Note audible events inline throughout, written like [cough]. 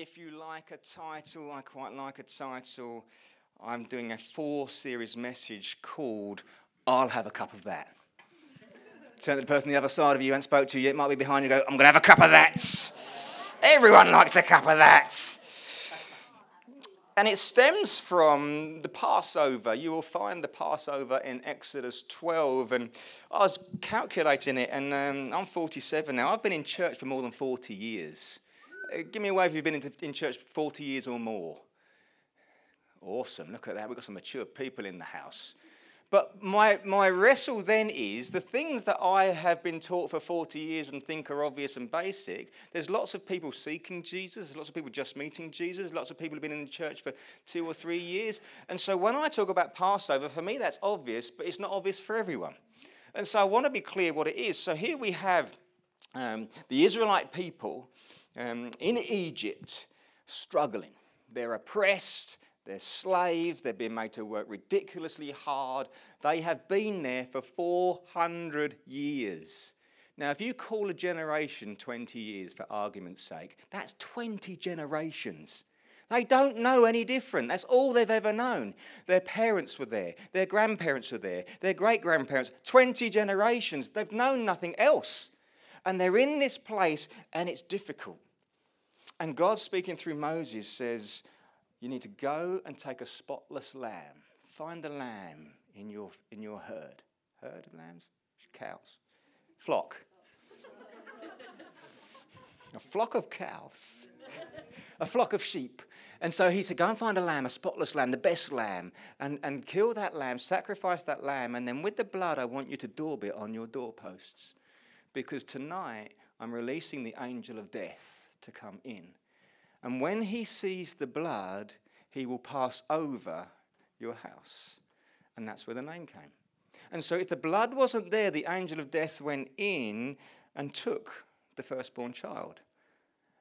if you like a title, I quite like a title. I'm doing a four series message called I'll Have a Cup of That. Turn to the person on the other side of you and spoke to you, it might be behind you, go, I'm going to have a cup of that. Everyone likes a cup of that. And it stems from the Passover. You will find the Passover in Exodus 12. And I was calculating it, and um, I'm 47 now. I've been in church for more than 40 years. Uh, give me a wave if you've been in, in church 40 years or more. Awesome. Look at that. We've got some mature people in the house. But my, my wrestle then is the things that I have been taught for 40 years and think are obvious and basic. There's lots of people seeking Jesus, there's lots of people just meeting Jesus, lots of people have been in the church for two or three years. And so when I talk about Passover, for me that's obvious, but it's not obvious for everyone. And so I want to be clear what it is. So here we have um, the Israelite people um, in Egypt struggling. They're oppressed, they're slaves, they've been made to work ridiculously hard. They have been there for 400 years. Now, if you call a generation 20 years for argument's sake, that's 20 generations. They don't know any different. That's all they've ever known. Their parents were there, their grandparents were there, their great grandparents, 20 generations. They've known nothing else. And they're in this place, and it's difficult. And God, speaking through Moses, says, you need to go and take a spotless lamb. Find a lamb in your, in your herd. Herd of lambs? Cows. Flock. a flock of cows. a flock of sheep. And so he said, Go and find a lamb, a spotless lamb, the best lamb, and, and kill that lamb, sacrifice that lamb, and then with the blood, I want you to daub it on your doorposts. Because tonight, I'm releasing the angel of death to come in and when he sees the blood, he will pass over your house. And that's where the name came. And so, if the blood wasn't there, the angel of death went in and took the firstborn child.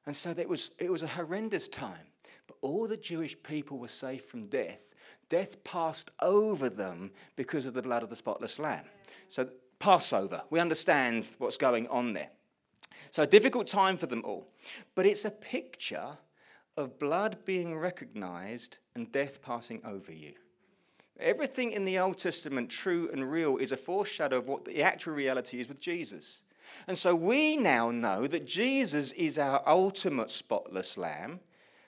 And so, it was, it was a horrendous time. But all the Jewish people were safe from death. Death passed over them because of the blood of the spotless lamb. So, Passover, we understand what's going on there. So, a difficult time for them all. But it's a picture of blood being recognized and death passing over you. Everything in the Old Testament, true and real, is a foreshadow of what the actual reality is with Jesus. And so we now know that Jesus is our ultimate spotless lamb.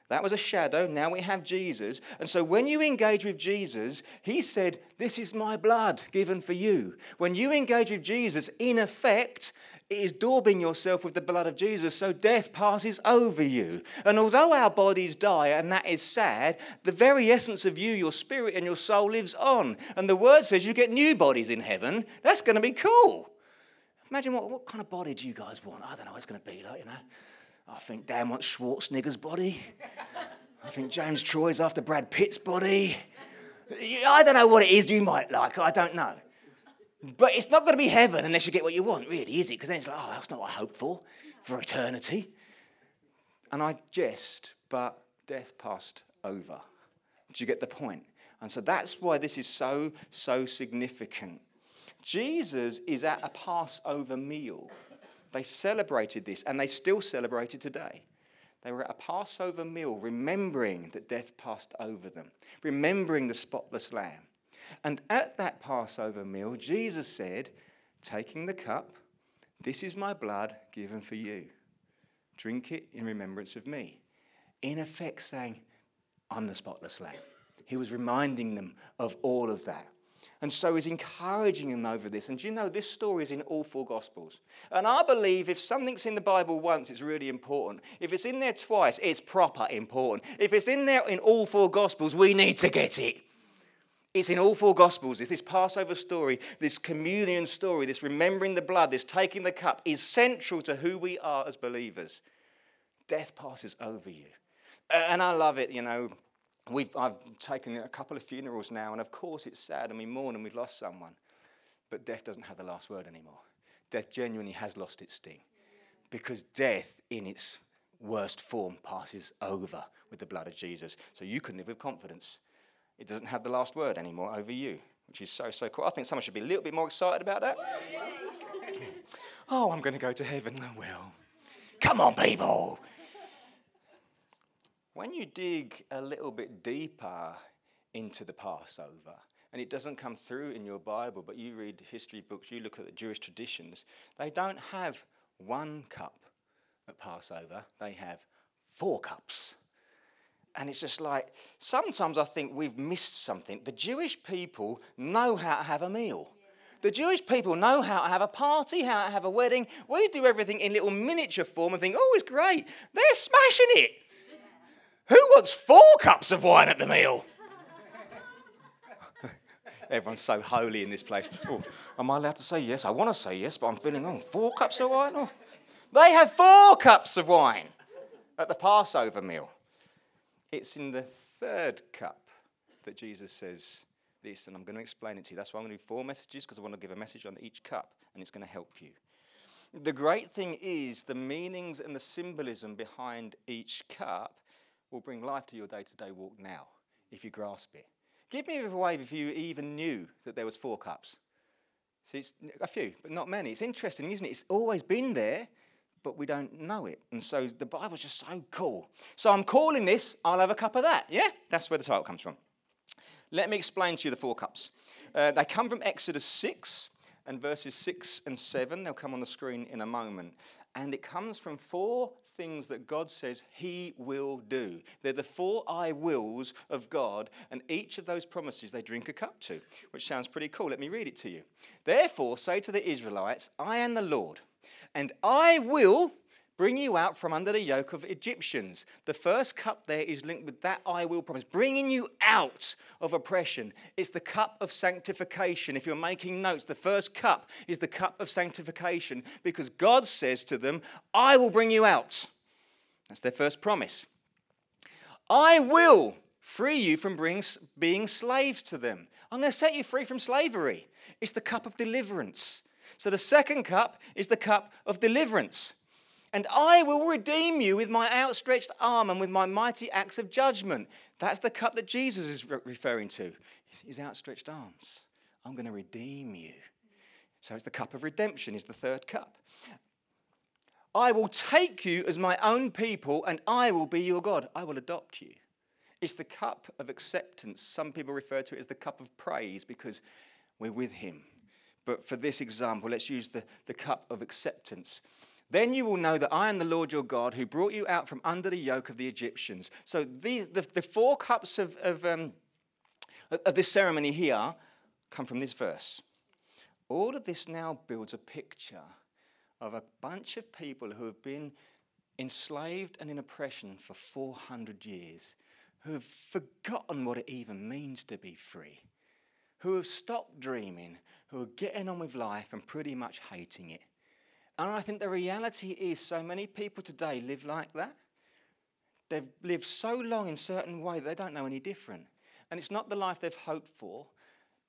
That was a shadow. Now we have Jesus. And so when you engage with Jesus, he said, This is my blood given for you. When you engage with Jesus, in effect, it is daubing yourself with the blood of Jesus so death passes over you. And although our bodies die, and that is sad, the very essence of you, your spirit, and your soul lives on. And the word says you get new bodies in heaven. That's going to be cool. Imagine what, what kind of body do you guys want? I don't know what it's going to be like, you know. I think Dan wants Schwarzenegger's body. I think James Troy's after Brad Pitt's body. I don't know what it is you might like. I don't know. But it's not going to be heaven unless you get what you want, really, is it? Because then it's like, oh, that's not what I hoped for, for eternity. And I jest, but death passed over. Do you get the point? And so that's why this is so, so significant. Jesus is at a Passover meal. They celebrated this, and they still celebrate it today. They were at a Passover meal, remembering that death passed over them, remembering the spotless lamb. And at that Passover meal, Jesus said, taking the cup, This is my blood given for you. Drink it in remembrance of me. In effect, saying, I'm the spotless lamb. He was reminding them of all of that. And so he's encouraging them over this. And you know, this story is in all four Gospels. And I believe if something's in the Bible once, it's really important. If it's in there twice, it's proper important. If it's in there in all four Gospels, we need to get it. It's in all four Gospels. It's this Passover story, this communion story, this remembering the blood, this taking the cup is central to who we are as believers. Death passes over you. And I love it, you know. We've, I've taken a couple of funerals now, and of course it's sad and we mourn and we've lost someone. But death doesn't have the last word anymore. Death genuinely has lost its sting. Because death, in its worst form, passes over with the blood of Jesus. So you can live with confidence it doesn't have the last word anymore over you, which is so, so cool. I think someone should be a little bit more excited about that. [laughs] oh, I'm going to go to heaven. Well. Come on, people. When you dig a little bit deeper into the Passover, and it doesn't come through in your Bible, but you read history books, you look at the Jewish traditions, they don't have one cup at Passover, they have four cups. And it's just like, sometimes I think we've missed something. The Jewish people know how to have a meal. The Jewish people know how to have a party, how to have a wedding. We do everything in little miniature form and think, oh, it's great. They're smashing it. Who wants four cups of wine at the meal? [laughs] Everyone's so holy in this place. Oh, am I allowed to say yes? I want to say yes, but I'm feeling, oh, four cups of wine? Oh. They have four cups of wine at the Passover meal. It's in the third cup that Jesus says this, and I'm going to explain it to you. That's why I'm going to do four messages, because I want to give a message on each cup, and it's going to help you. The great thing is the meanings and the symbolism behind each cup will bring life to your day to day walk now, if you grasp it. Give me a wave if you even knew that there was four cups. See, it's a few, but not many. It's interesting, isn't it? It's always been there, but we don't know it. And so the Bible's just so cool. So I'm calling this, I'll have a cup of that. Yeah? That's where the title comes from. Let me explain to you the four cups. Uh, they come from Exodus 6 and verses 6 and 7. They'll come on the screen in a moment. And it comes from four things that God says He will do. They're the four I wills of God, and each of those promises they drink a cup to, which sounds pretty cool. Let me read it to you. Therefore, say to the Israelites, I am the Lord, and I will bring you out from under the yoke of Egyptians. The first cup there is linked with that I will promise, bringing you out of oppression. It's the cup of sanctification. If you're making notes, the first cup is the cup of sanctification because God says to them, I will bring you out. That's their first promise. I will free you from being slaves to them. I'm going to set you free from slavery. It's the cup of deliverance. So the second cup is the cup of deliverance. And I will redeem you with my outstretched arm and with my mighty acts of judgment. That's the cup that Jesus is re- referring to. His outstretched arms. I'm going to redeem you. So it's the cup of redemption, is the third cup. I will take you as my own people and I will be your God. I will adopt you. It's the cup of acceptance. Some people refer to it as the cup of praise because we're with him. But for this example, let's use the, the cup of acceptance. Then you will know that I am the Lord your God who brought you out from under the yoke of the Egyptians. So these, the, the four cups of, of, um, of this ceremony here come from this verse. All of this now builds a picture of a bunch of people who have been enslaved and in oppression for 400 years, who have forgotten what it even means to be free, who have stopped dreaming, who are getting on with life and pretty much hating it. And I think the reality is so many people today live like that. They've lived so long in a certain way that they don't know any different. And it's not the life they've hoped for,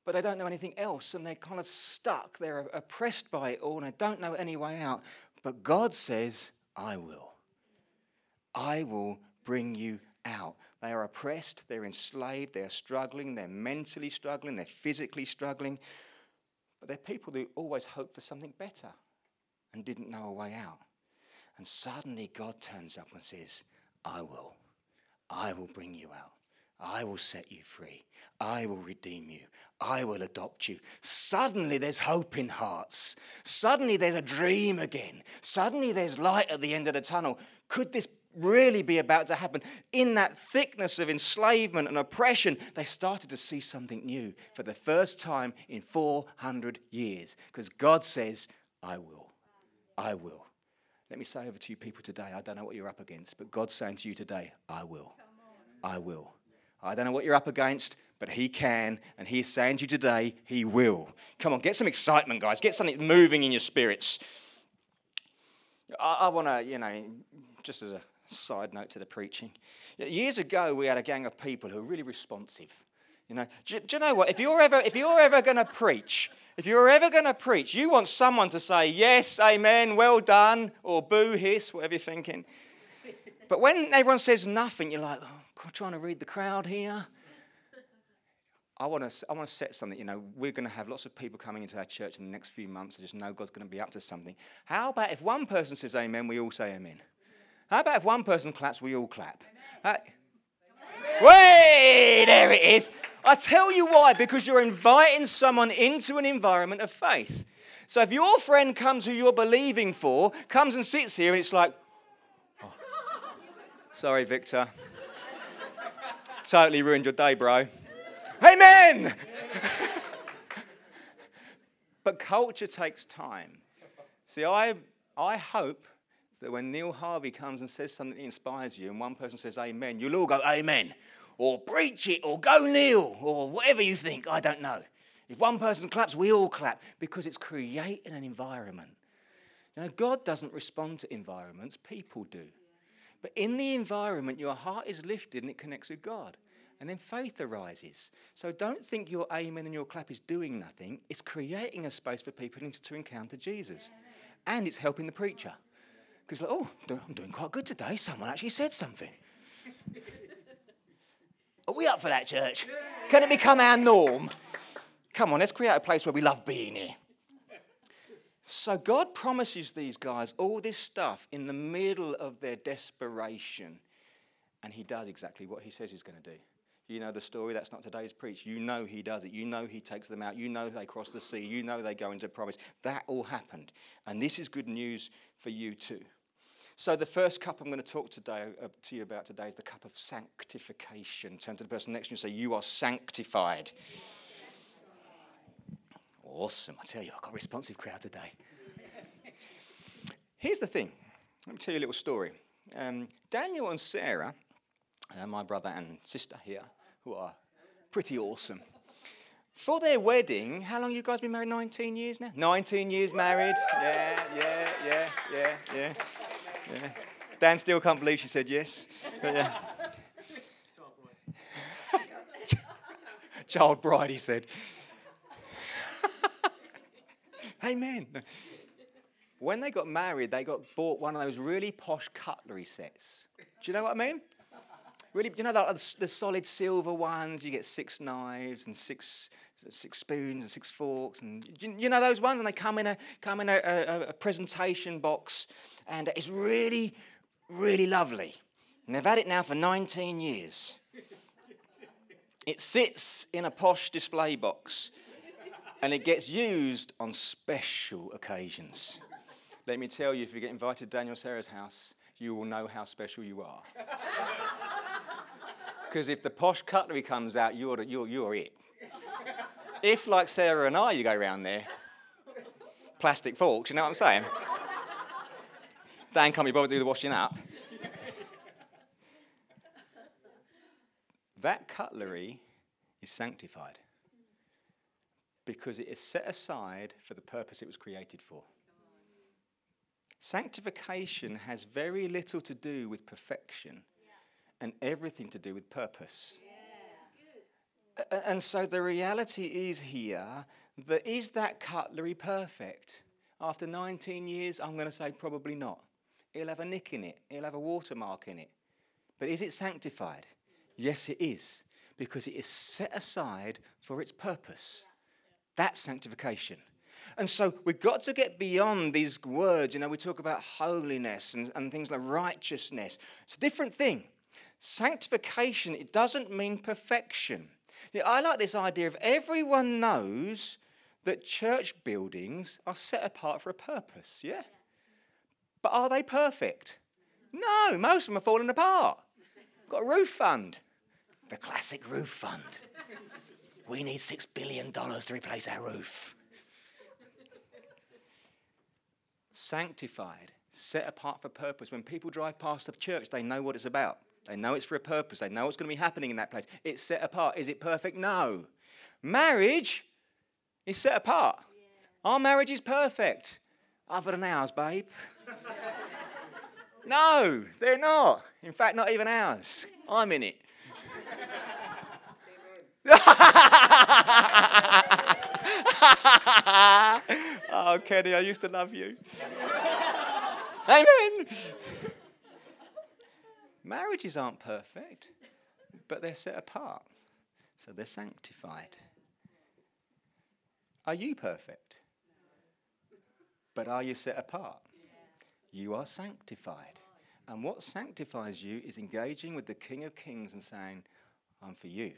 but they don't know anything else and they're kind of stuck. They're oppressed by it all and they don't know any way out. But God says, I will. I will bring you out. They are oppressed, they're enslaved, they're struggling, they're mentally struggling, they're physically struggling. But they're people who always hope for something better and didn't know a way out. And suddenly God turns up and says, I will. I will bring you out. I will set you free. I will redeem you. I will adopt you. Suddenly there's hope in hearts. Suddenly there's a dream again. Suddenly there's light at the end of the tunnel. Could this really be about to happen? In that thickness of enslavement and oppression, they started to see something new for the first time in 400 years because God says, I will. I will. Let me say over to you people today, I don't know what you're up against, but God's saying to you today, I will. I will. I don't know what you're up against, but He can, and He's saying to you today, He will. Come on, get some excitement, guys. Get something moving in your spirits. I, I want to, you know, just as a side note to the preaching, years ago we had a gang of people who were really responsive. You know, do, do you know what? If you're ever, if you're ever going to preach, if you're ever going to preach, you want someone to say, yes, amen, well done, or boo, hiss, whatever you're thinking. But when everyone says nothing, you're like, oh, I'm trying to read the crowd here. I want to I want to set something. You know, we're going to have lots of people coming into our church in the next few months. I just know God's going to be up to something. How about if one person says amen, we all say amen? How about if one person claps, we all clap? Uh, Way, there it is. I tell you why, because you're inviting someone into an environment of faith. So if your friend comes who you're believing for, comes and sits here and it's like, oh, sorry, Victor. totally ruined your day, bro. Amen. [laughs] but culture takes time. See, I, I hope that when Neil Harvey comes and says something that inspires you, and one person says amen, you'll all go amen, or preach it, or go Neil, or whatever you think. I don't know. If one person claps, we all clap because it's creating an environment. Know, God doesn't respond to environments, people do. But in the environment, your heart is lifted and it connects with God. And then faith arises. So don't think your amen and your clap is doing nothing. It's creating a space for people to encounter Jesus. And it's helping the preacher. Because, like, oh, I'm doing quite good today. Someone actually said something. Are we up for that, church? Can it become our norm? Come on, let's create a place where we love being here. So God promises these guys all this stuff in the middle of their desperation. And he does exactly what he says he's going to do. You know the story, that's not today's preach. You know he does it. You know he takes them out. You know they cross the sea. You know they go into promise. That all happened. And this is good news for you too. So, the first cup I'm going to talk today, uh, to you about today is the cup of sanctification. Turn to the person next to you and say, You are sanctified. Awesome. I tell you, I've got a responsive crowd today. Here's the thing let me tell you a little story. Um, Daniel and Sarah, uh, my brother and sister here, who are pretty awesome. For their wedding, how long you guys been married? 19 years now? 19 years married. Yeah, yeah, yeah, yeah, yeah. Yeah. Dan still can't believe she said yes. But, yeah. Child bride, he said. [laughs] Amen. When they got married, they got bought one of those really posh cutlery sets. Do you know what I mean? Really, you know the, the solid silver ones. You get six knives and six six spoons and six forks, and you, know those ones, and they come in a come in a, a, a presentation box, and it's really, really lovely. And they've had it now for 19 years. It sits in a posh display box and it gets used on special occasions. Let me tell you, if you get invited to Daniel Sarah's house, you will know how special you are. [laughs] Because if the posh cutlery comes out, you're, you're, you're it. If, like Sarah and I, you go around there, plastic forks, you know what I'm saying? Dan can't be bothered to do the washing up. that cutlery is sanctified because it is set aside for the purpose it was created for. Sanctification has very little to do with perfection and everything to do with purpose. And so the reality is here that is that cutlery perfect? After 19 years, I'm going to say probably not. It'll have a nick in it, it'll have a watermark in it. But is it sanctified? Yes, it is, because it is set aside for its purpose. That's sanctification. And so we've got to get beyond these words. You know, we talk about holiness and, and things like righteousness. It's a different thing. Sanctification, it doesn't mean perfection. You know, I like this idea of everyone knows that church buildings are set apart for a purpose, yeah? But are they perfect? No, most of them are falling apart. Got a roof fund. The classic roof fund. We need $6 billion to replace our roof. Sanctified, set apart for purpose. When people drive past the church, they know what it's about. They know it's for a purpose. They know what's going to be happening in that place. It's set apart. Is it perfect? No. Marriage is set apart. Yeah. Our marriage is perfect, other than ours, babe. [laughs] no, they're not. In fact, not even ours. I'm in it. [laughs] oh, Kenny, I used to love you. [laughs] Amen. Marriages aren't perfect, but they're set apart, so they're sanctified. Are you perfect? But are you set apart? You are sanctified. And what sanctifies you is engaging with the King of Kings and saying, I'm for you.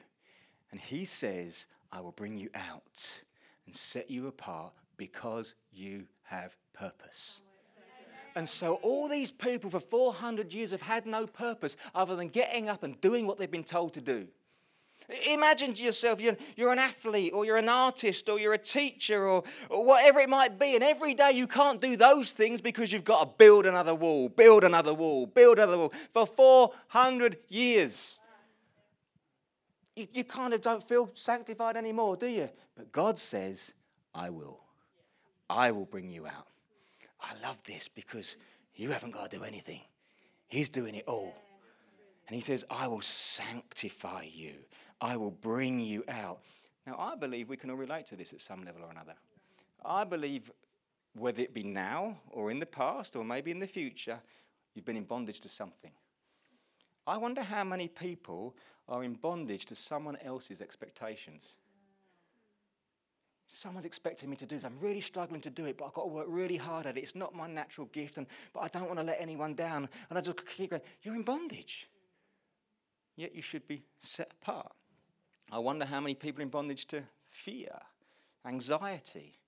And he says, I will bring you out and set you apart because you have purpose. And so, all these people for 400 years have had no purpose other than getting up and doing what they've been told to do. Imagine to yourself you're, you're an athlete or you're an artist or you're a teacher or, or whatever it might be, and every day you can't do those things because you've got to build another wall, build another wall, build another wall for 400 years. You, you kind of don't feel sanctified anymore, do you? But God says, I will. I will bring you out. I love this because you haven't got to do anything, He's doing it all. And He says, I will sanctify you, I will bring you out. Now, I believe we can all relate to this at some level or another. I believe, whether it be now or in the past or maybe in the future, you've been in bondage to something. I wonder how many people are in bondage to someone else's expectations. Someone's expecting me to do this. I'm really struggling to do it, but I've got to work really hard at it. It's not my natural gift, and, but I don't want to let anyone down. And I just keep going, You're in bondage. Yet you should be set apart. I wonder how many people in bondage to fear, anxiety,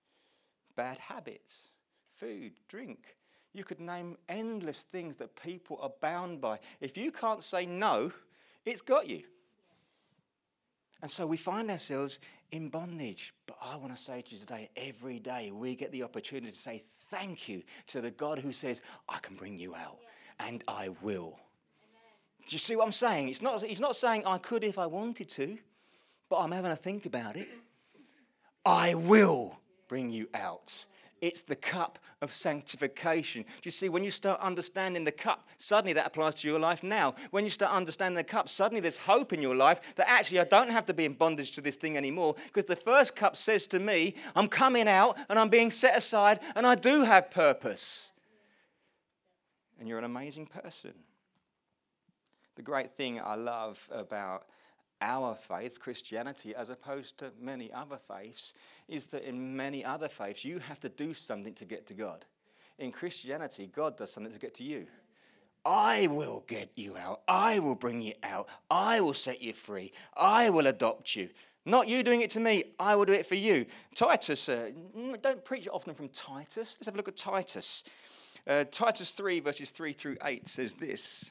bad habits, food, drink. You could name endless things that people are bound by. If you can't say no, it's got you. And so we find ourselves in bondage. But I want to say to you today every day we get the opportunity to say thank you to the God who says, I can bring you out, yeah. and I will. Amen. Do you see what I'm saying? It's not, he's not saying I could if I wanted to, but I'm having to think about it. I will bring you out. It's the cup of sanctification. Do you see, when you start understanding the cup, suddenly that applies to your life now. When you start understanding the cup, suddenly there's hope in your life that actually I don't have to be in bondage to this thing anymore because the first cup says to me, I'm coming out and I'm being set aside and I do have purpose. And you're an amazing person. The great thing I love about our faith, Christianity, as opposed to many other faiths, is that in many other faiths, you have to do something to get to God. In Christianity, God does something to get to you. I will get you out. I will bring you out. I will set you free. I will adopt you. Not you doing it to me, I will do it for you. Titus, uh, don't preach often from Titus. Let's have a look at Titus. Uh, Titus 3, verses 3 through 8 says this.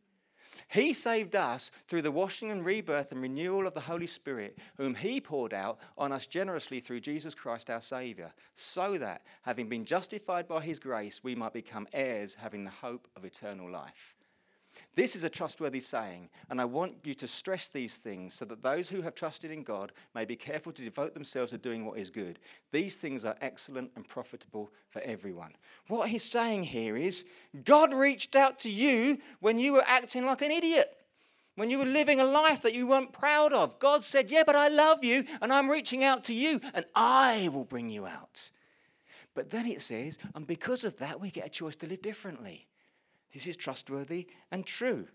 He saved us through the washing and rebirth and renewal of the Holy Spirit, whom He poured out on us generously through Jesus Christ our Saviour, so that, having been justified by His grace, we might become heirs, having the hope of eternal life. This is a trustworthy saying, and I want you to stress these things so that those who have trusted in God may be careful to devote themselves to doing what is good. These things are excellent and profitable for everyone. What he's saying here is God reached out to you when you were acting like an idiot. When you were living a life that you weren't proud of, God said, Yeah, but I love you and I'm reaching out to you and I will bring you out. But then it says, and because of that, we get a choice to live differently. This is trustworthy and true.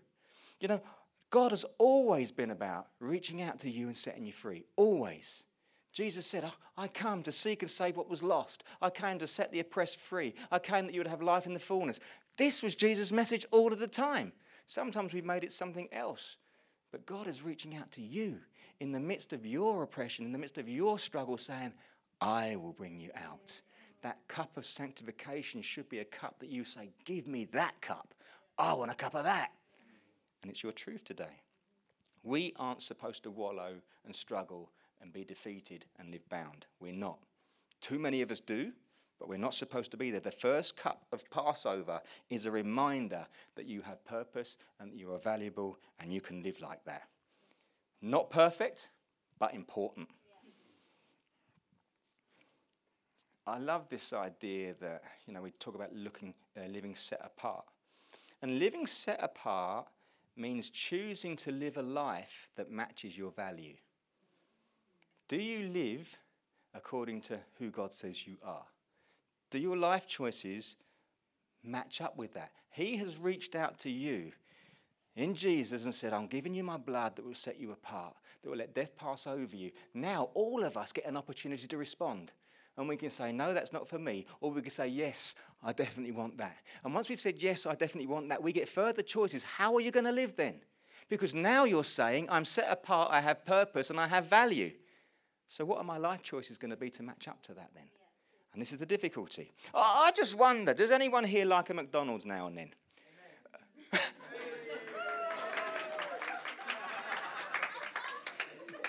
You know, God has always been about reaching out to you and setting you free. Always. Jesus said, oh, I come to seek and save what was lost. I came to set the oppressed free. I came that you would have life in the fullness. This was Jesus' message all of the time. Sometimes we've made it something else. But God is reaching out to you in the midst of your oppression, in the midst of your struggle, saying, I will bring you out that cup of sanctification should be a cup that you say, Give me that cup. I want a cup of that. And it's your truth today. We aren't supposed to wallow and struggle and be defeated and live bound. We're not. Too many of us do, but we're not supposed to be there. The first cup of Passover is a reminder that you have purpose and that you are valuable and you can live like that. Not perfect, but important. I love this idea that, you know, we talk about looking, uh, living set apart. And living set apart means choosing to live a life that matches your value. Do you live according to who God says you are? Do your life choices match up with that? He has reached out to you in Jesus and said, I'm giving you my blood that will set you apart, that will let death pass over you. Now, all of us get an opportunity to respond. And we can say, no, that's not for me. Or we can say, yes, I definitely want that. And once we've said, yes, I definitely want that, we get further choices. How are you going to live then? Because now you're saying, I'm set apart, I have purpose, and I have value. So, what are my life choices going to be to match up to that then? And this is the difficulty. I just wonder does anyone here like a McDonald's now and then? [laughs]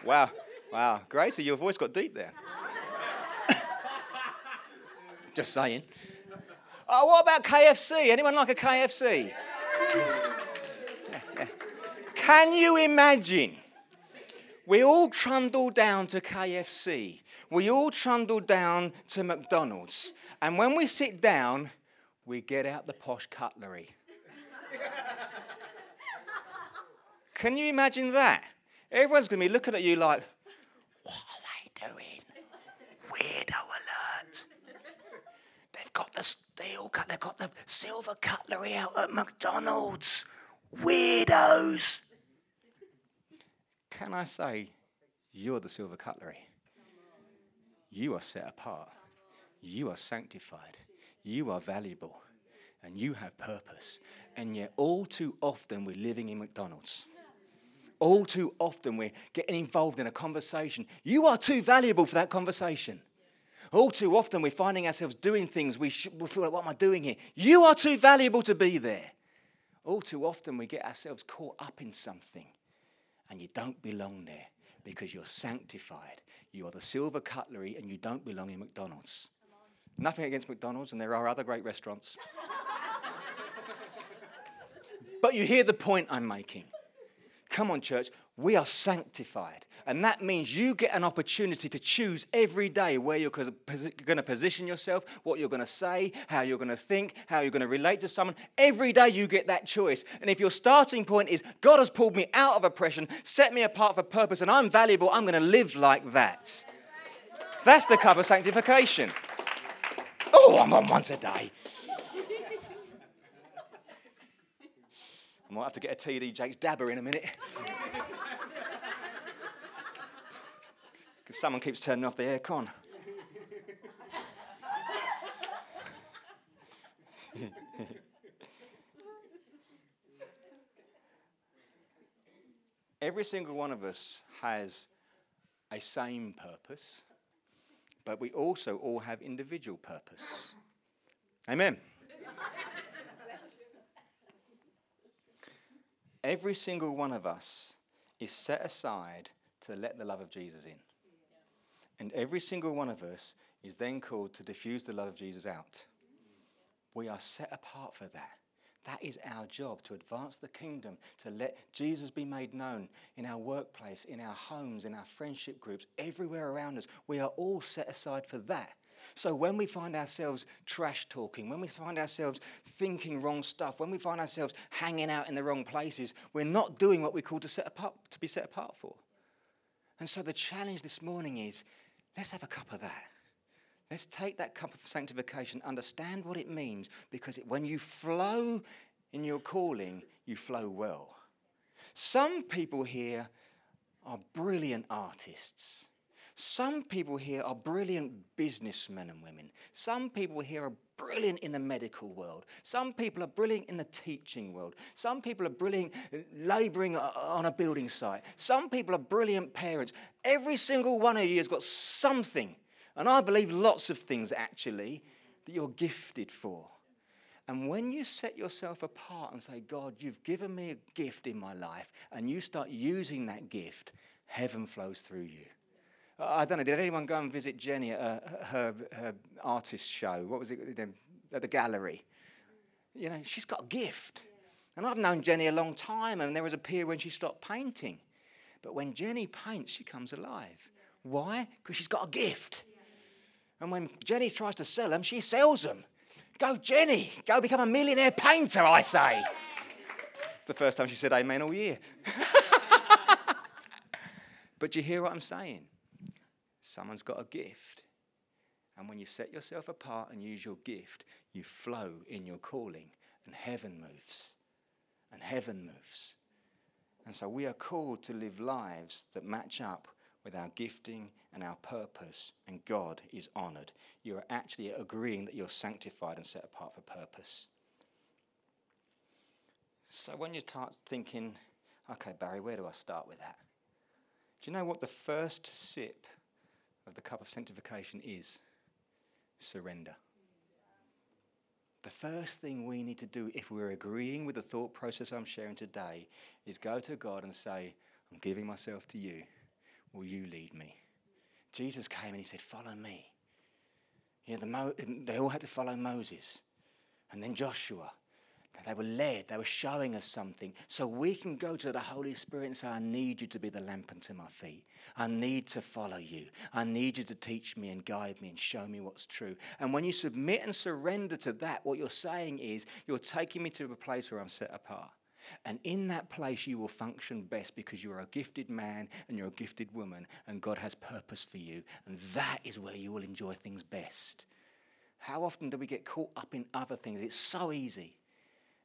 wow, wow. Gracie, your voice got deep there. Just saying. Oh, what about KFC? Anyone like a KFC? [laughs] Can you imagine? We all trundle down to KFC. We all trundle down to McDonald's. And when we sit down, we get out the posh cutlery. Can you imagine that? Everyone's going to be looking at you like, what are they doing? Weirdo alert. They've got the steel cut, they've got the silver cutlery out at McDonald's. Weirdos. Can I say, you're the silver cutlery? You are set apart. You are sanctified. You are valuable. And you have purpose. And yet, all too often, we're living in McDonald's. All too often, we're getting involved in a conversation. You are too valuable for that conversation. All too often, we're finding ourselves doing things we, should, we feel like, what am I doing here? You are too valuable to be there. All too often, we get ourselves caught up in something and you don't belong there because you're sanctified. You are the silver cutlery and you don't belong in McDonald's. Nothing against McDonald's, and there are other great restaurants. [laughs] but you hear the point I'm making. Come on, church. We are sanctified. And that means you get an opportunity to choose every day where you're going to position yourself, what you're going to say, how you're going to think, how you're going to relate to someone. Every day you get that choice. And if your starting point is, God has pulled me out of oppression, set me apart for purpose, and I'm valuable, I'm going to live like that. That's the cup of sanctification. Oh, I'm on once a day. I might have to get a TD Jakes dabber in a minute. [laughs] Because someone keeps turning off the aircon. [laughs] Every single one of us has a same purpose, but we also all have individual purpose. Amen. Every single one of us is set aside to let the love of Jesus in. And every single one of us is then called to diffuse the love of Jesus out. We are set apart for that. That is our job to advance the kingdom, to let Jesus be made known in our workplace, in our homes, in our friendship groups, everywhere around us. We are all set aside for that. So when we find ourselves trash talking, when we find ourselves thinking wrong stuff, when we find ourselves hanging out in the wrong places, we're not doing what we call to set apart to be set apart for. And so the challenge this morning is let's have a cup of that. Let's take that cup of sanctification, understand what it means, because when you flow in your calling, you flow well. Some people here are brilliant artists. Some people here are brilliant businessmen and women. Some people here are brilliant in the medical world. Some people are brilliant in the teaching world. Some people are brilliant uh, laboring uh, uh, on a building site. Some people are brilliant parents. Every single one of you has got something, and I believe lots of things actually, that you're gifted for. And when you set yourself apart and say, God, you've given me a gift in my life, and you start using that gift, heaven flows through you. I don't know, did anyone go and visit Jenny at uh, her, her artist show? What was it? At the gallery. You know, she's got a gift. And I've known Jenny a long time, and there was a period when she stopped painting. But when Jenny paints, she comes alive. Why? Because she's got a gift. And when Jenny tries to sell them, she sells them. Go, Jenny, go become a millionaire painter, I say. It's the first time she said amen all year. [laughs] but you hear what I'm saying? Someone's got a gift. And when you set yourself apart and use your gift, you flow in your calling, and heaven moves. And heaven moves. And so we are called to live lives that match up with our gifting and our purpose, and God is honored. You are actually agreeing that you're sanctified and set apart for purpose. So when you start thinking, okay, Barry, where do I start with that? Do you know what the first sip of the cup of sanctification is? Surrender. The first thing we need to do if we're agreeing with the thought process I'm sharing today is go to God and say, I'm giving myself to you. Will you lead me? Jesus came and he said, Follow me. You know, the Mo- they all had to follow Moses and then Joshua they were led, they were showing us something. So we can go to the Holy Spirit and say, I need you to be the lamp unto my feet. I need to follow you. I need you to teach me and guide me and show me what's true. And when you submit and surrender to that, what you're saying is, you're taking me to a place where I'm set apart. And in that place, you will function best because you're a gifted man and you're a gifted woman, and God has purpose for you. And that is where you will enjoy things best. How often do we get caught up in other things? It's so easy.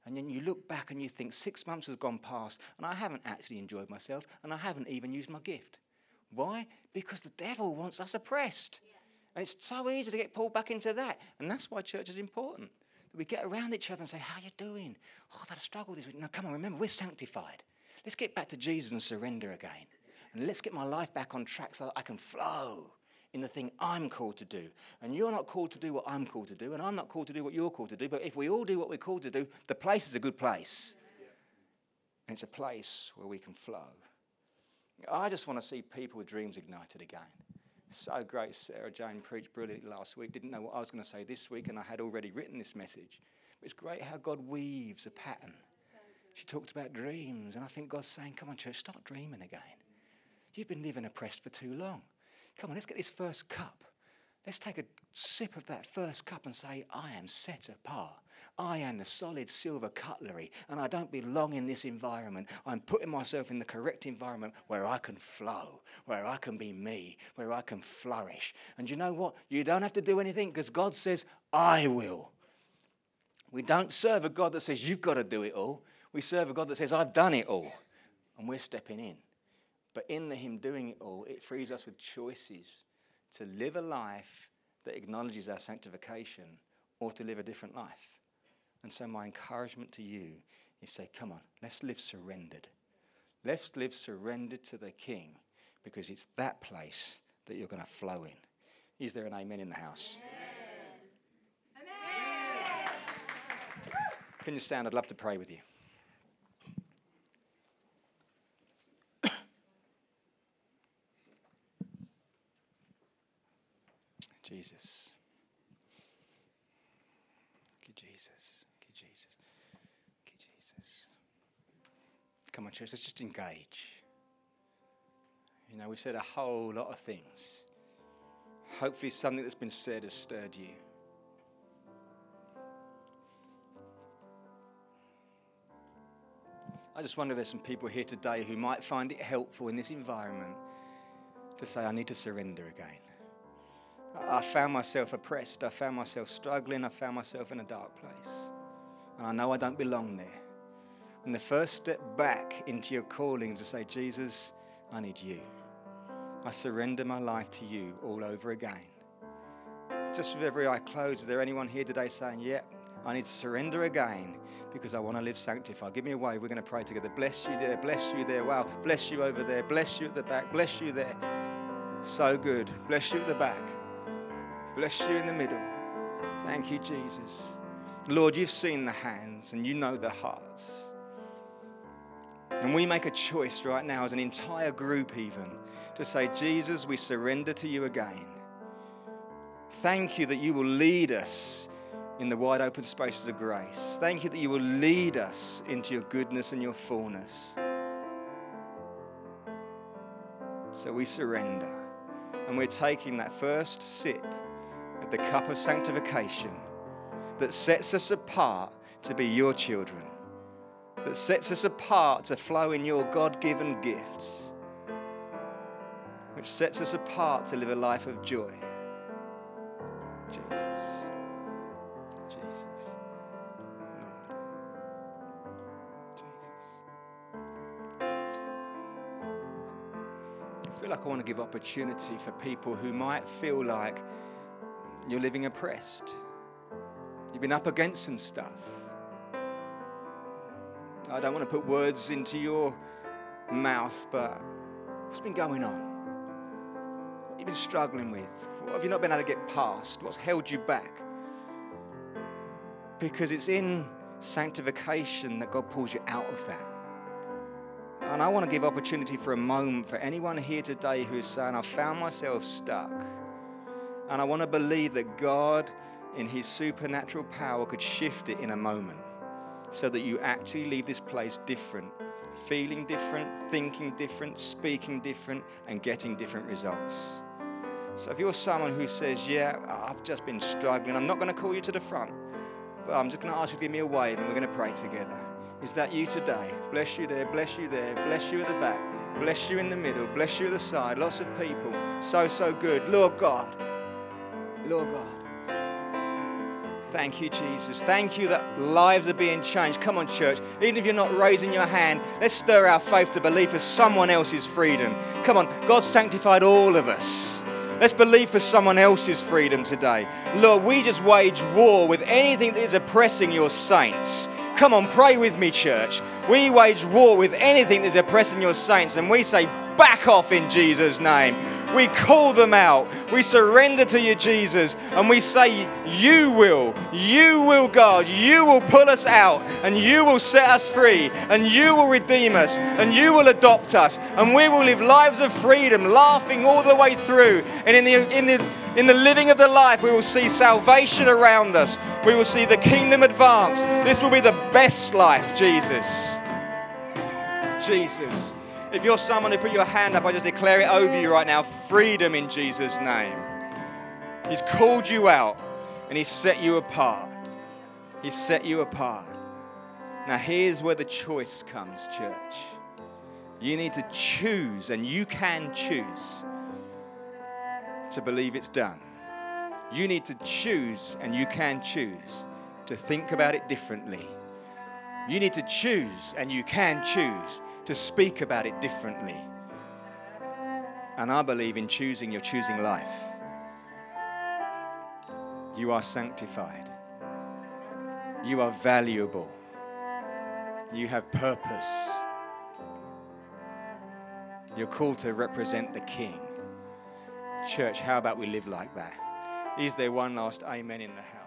And then you look back and you think, six months has gone past, and I haven't actually enjoyed myself, and I haven't even used my gift. Why? Because the devil wants us oppressed. Yeah. And it's so easy to get pulled back into that. And that's why church is important. That we get around each other and say, How are you doing? Oh, I've had a struggle this week. No, come on, remember, we're sanctified. Let's get back to Jesus and surrender again. And let's get my life back on track so that I can flow in the thing I'm called to do. And you're not called to do what I'm called to do, and I'm not called to do what you're called to do. But if we all do what we're called to do, the place is a good place. And it's a place where we can flow. I just want to see people with dreams ignited again. So great. Sarah Jane preached brilliantly last week. Didn't know what I was going to say this week, and I had already written this message. But it's great how God weaves a pattern. She talked about dreams, and I think God's saying, Come on, church, start dreaming again. You've been living oppressed for too long. Come on, let's get this first cup. Let's take a sip of that first cup and say, I am set apart. I am the solid silver cutlery, and I don't belong in this environment. I'm putting myself in the correct environment where I can flow, where I can be me, where I can flourish. And you know what? You don't have to do anything because God says, I will. We don't serve a God that says, You've got to do it all. We serve a God that says, I've done it all. And we're stepping in. But in the Him doing it all, it frees us with choices to live a life that acknowledges our sanctification or to live a different life. And so, my encouragement to you is say, come on, let's live surrendered. Let's live surrendered to the King because it's that place that you're going to flow in. Is there an amen in the house? Amen. Amen. Can you stand? I'd love to pray with you. Jesus. Thank you, Jesus. Thank you, Jesus. Thank you, Jesus. Come on, church, let's just engage. You know, we've said a whole lot of things. Hopefully, something that's been said has stirred you. I just wonder if there's some people here today who might find it helpful in this environment to say, I need to surrender again. I found myself oppressed. I found myself struggling. I found myself in a dark place. And I know I don't belong there. And the first step back into your calling is to say, Jesus, I need you. I surrender my life to you all over again. Just with every eye closed, is there anyone here today saying, Yeah, I need to surrender again because I want to live sanctified? Give me a way. We're going to pray together. Bless you there. Bless you there. Wow. Bless you over there. Bless you at the back. Bless you there. So good. Bless you at the back. Bless you in the middle. Thank you, Jesus. Lord, you've seen the hands and you know the hearts. And we make a choice right now, as an entire group, even, to say, Jesus, we surrender to you again. Thank you that you will lead us in the wide open spaces of grace. Thank you that you will lead us into your goodness and your fullness. So we surrender. And we're taking that first sip the cup of sanctification that sets us apart to be your children, that sets us apart to flow in your God given gifts, which sets us apart to live a life of joy. Jesus. Jesus. I feel like I want to give opportunity for people who might feel like you're living oppressed. You've been up against some stuff. I don't want to put words into your mouth, but what's been going on? What have you been struggling with? What have you not been able to get past? What's held you back? Because it's in sanctification that God pulls you out of that. And I want to give opportunity for a moment for anyone here today who is saying, I found myself stuck. And I want to believe that God, in His supernatural power, could shift it in a moment so that you actually leave this place different, feeling different, thinking different, speaking different, and getting different results. So if you're someone who says, Yeah, I've just been struggling, I'm not going to call you to the front, but I'm just going to ask you to give me a wave and we're going to pray together. Is that you today? Bless you there, bless you there, bless you at the back, bless you in the middle, bless you at the side. Lots of people. So, so good. Lord God. Lord God. Thank you, Jesus. Thank you that lives are being changed. Come on, church. Even if you're not raising your hand, let's stir our faith to believe for someone else's freedom. Come on, God sanctified all of us. Let's believe for someone else's freedom today. Lord, we just wage war with anything that is oppressing your saints. Come on, pray with me, church. We wage war with anything that is oppressing your saints, and we say, back off in Jesus' name. We call them out. We surrender to you, Jesus, and we say, You will, you will, God, you will pull us out, and you will set us free, and you will redeem us, and you will adopt us, and we will live lives of freedom, laughing all the way through. And in the, in the, in the living of the life, we will see salvation around us. We will see the kingdom advance. This will be the best life, Jesus. Jesus. If you're someone who put your hand up, I just declare it over you right now freedom in Jesus' name. He's called you out and He's set you apart. He's set you apart. Now, here's where the choice comes, church. You need to choose, and you can choose to believe it's done. You need to choose, and you can choose to think about it differently. You need to choose, and you can choose to speak about it differently. And I believe in choosing, you're choosing life. You are sanctified. You are valuable. You have purpose. You're called to represent the King. Church, how about we live like that? Is there one last amen in the house?